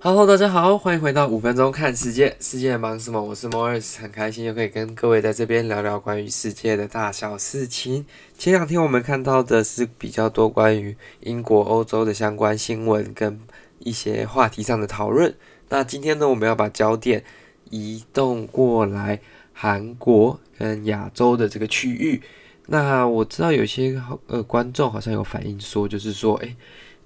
Hello，大家好，欢迎回到五分钟看世界。世界忙什么？我是 Morris，很开心又可以跟各位在这边聊聊关于世界的大小事情。前两天我们看到的是比较多关于英国、欧洲的相关新闻跟一些话题上的讨论。那今天呢，我们要把焦点移动过来韩国跟亚洲的这个区域。那我知道有些呃观众好像有反映说，就是说，诶，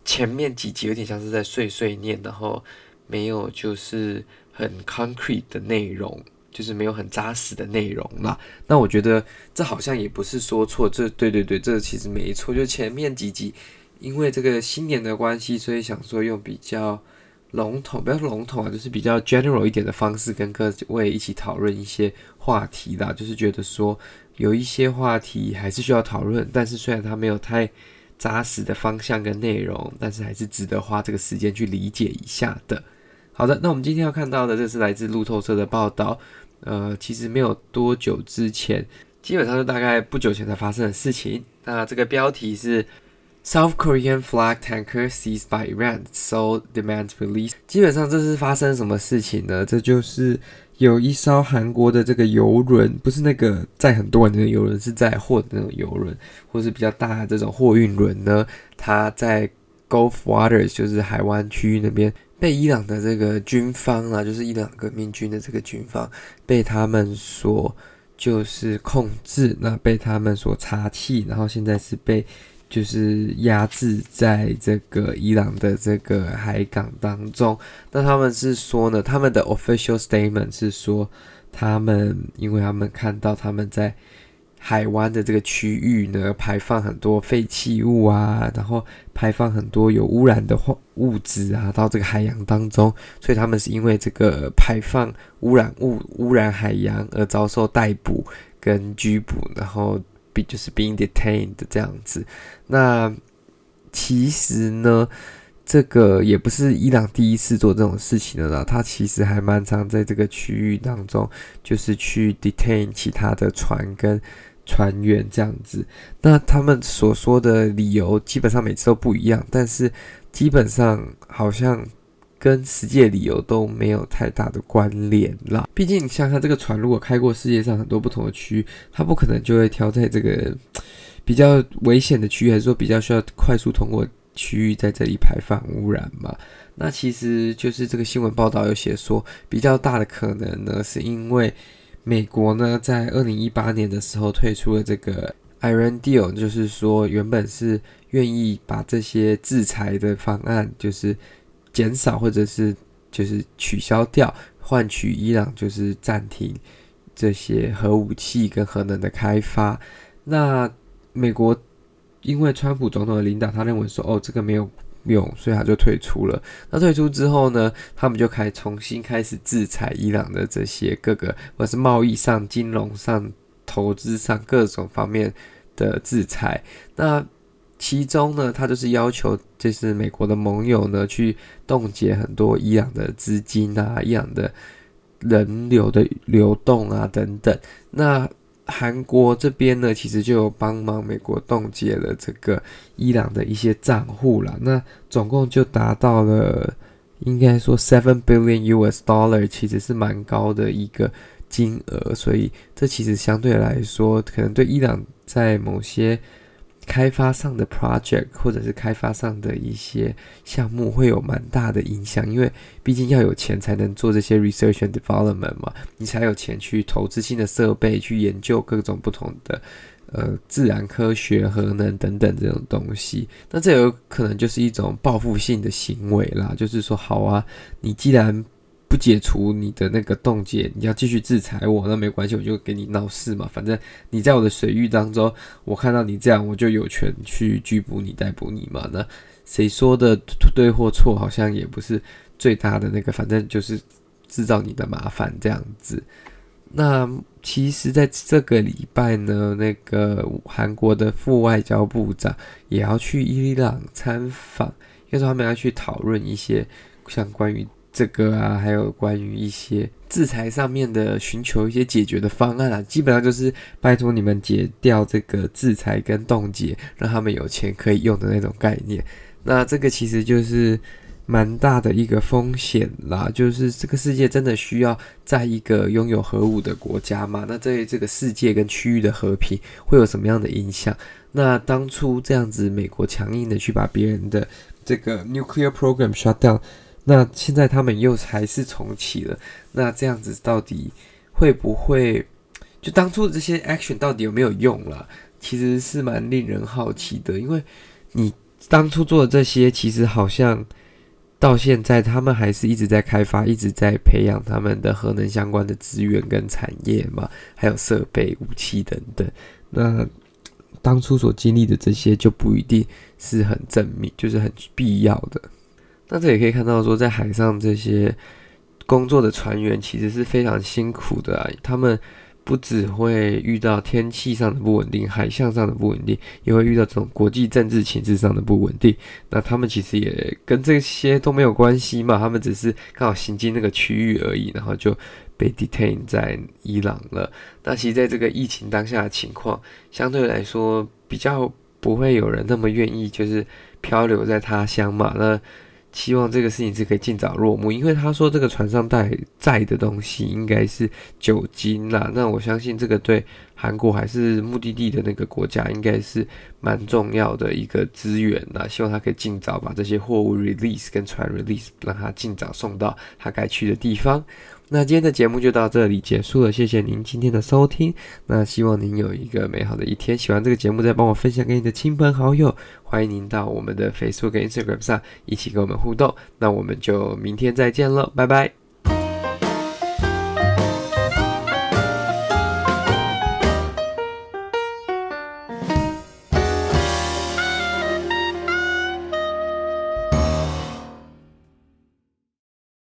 前面几集有点像是在碎碎念，然后没有就是很 concrete 的内容，就是没有很扎实的内容啦。那我觉得这好像也不是说错，这对对对，这其实没错。就前面几集因为这个新年的关系，所以想说用比较笼统，不要说笼统啊，就是比较 general 一点的方式跟各位一起讨论一些话题啦。就是觉得说有一些话题还是需要讨论，但是虽然它没有太扎实的方向跟内容，但是还是值得花这个时间去理解一下的。好的，那我们今天要看到的，这是来自路透社的报道。呃，其实没有多久之前，基本上是大概不久前才发生的事情。那这个标题是 South Korean flag tanker seized by Iran, so demand release。基本上这是发生什么事情呢？这就是。有一艘韩国的这个游轮，不是那个载很多人的游轮，是载货的那种游轮，或是比较大的这种货运轮呢。它在 Gulf Waters，就是海湾区域那边，被伊朗的这个军方啊，就是伊朗革命军的这个军方，被他们所就是控制，那被他们所查气，然后现在是被。就是压制在这个伊朗的这个海港当中。那他们是说呢，他们的 official statement 是说，他们因为他们看到他们在海湾的这个区域呢，排放很多废弃物啊，然后排放很多有污染的物质啊到这个海洋当中，所以他们是因为这个排放污染物污染海洋而遭受逮捕跟拘捕，然后。就是 being detained 这样子，那其实呢，这个也不是伊朗第一次做这种事情了。他其实还蛮常在这个区域当中，就是去 detain 其他的船跟船员这样子。那他们所说的理由基本上每次都不一样，但是基本上好像。跟实际的理由都没有太大的关联啦。毕竟你想想，这个船如果开过世界上很多不同的区域，它不可能就会挑在这个比较危险的区域，还是说比较需要快速通过区域，在这里排放污染嘛？那其实就是这个新闻报道有写说，比较大的可能呢，是因为美国呢在二零一八年的时候退出了这个 Iran Deal，就是说原本是愿意把这些制裁的方案，就是。减少或者是就是取消掉，换取伊朗就是暂停这些核武器跟核能的开发。那美国因为川普总统的领导，他认为说哦这个没有用，所以他就退出了。那退出之后呢，他们就开重新开始制裁伊朗的这些各个，或是贸易上、金融上、投资上各种方面的制裁。那其中呢，他就是要求，就是美国的盟友呢，去冻结很多伊朗的资金啊，伊朗的人流的流动啊等等。那韩国这边呢，其实就有帮忙美国冻结了这个伊朗的一些账户啦。那总共就达到了，应该说 seven billion US dollar，其实是蛮高的一个金额。所以这其实相对来说，可能对伊朗在某些开发上的 project 或者是开发上的一些项目会有蛮大的影响，因为毕竟要有钱才能做这些 research and development 嘛，你才有钱去投资新的设备，去研究各种不同的呃自然科学、核能等等这种东西。那这有可能就是一种报复性的行为啦，就是说，好啊，你既然不解除你的那个冻结，你要继续制裁我，那没关系，我就给你闹事嘛。反正你在我的水域当中，我看到你这样，我就有权去拘捕你、逮捕你嘛。那谁说的对或错，好像也不是最大的那个，反正就是制造你的麻烦这样子。那其实在这个礼拜呢，那个韩国的副外交部长也要去伊朗参访，因为说他们要去讨论一些像关于。这个啊，还有关于一些制裁上面的寻求一些解决的方案啊，基本上就是拜托你们解掉这个制裁跟冻结，让他们有钱可以用的那种概念。那这个其实就是蛮大的一个风险啦，就是这个世界真的需要在一个拥有核武的国家吗？那对这个世界跟区域的和平会有什么样的影响？那当初这样子，美国强硬的去把别人的这个 nuclear program shut down，那现在他们又还是重启了，那这样子到底会不会？就当初的这些 action 到底有没有用啦？其实是蛮令人好奇的，因为你当初做的这些，其实好像。到现在，他们还是一直在开发，一直在培养他们的核能相关的资源跟产业嘛，还有设备、武器等等。那当初所经历的这些，就不一定是很正面，就是很必要的。那这也可以看到说，在海上这些工作的船员其实是非常辛苦的，他们。不只会遇到天气上的不稳定，海象上的不稳定，也会遇到这种国际政治情势上的不稳定。那他们其实也跟这些都没有关系嘛，他们只是刚好行经那个区域而已，然后就被 detain 在伊朗了。那其实在这个疫情当下的情况，相对来说比较不会有人那么愿意就是漂流在他乡嘛。那希望这个事情是可以尽早落幕，因为他说这个船上带载的东西应该是酒精啦，那我相信这个对韩国还是目的地的那个国家应该是蛮重要的一个资源那。希望他可以尽早把这些货物 release 跟船 release，让他尽早送到他该去的地方。那今天的节目就到这里结束了，谢谢您今天的收听。那希望您有一个美好的一天。喜欢这个节目，再帮我分享给你的亲朋好友。欢迎您到我们的 Facebook 跟 Instagram 上一起跟我们互动。那我们就明天再见了，拜拜。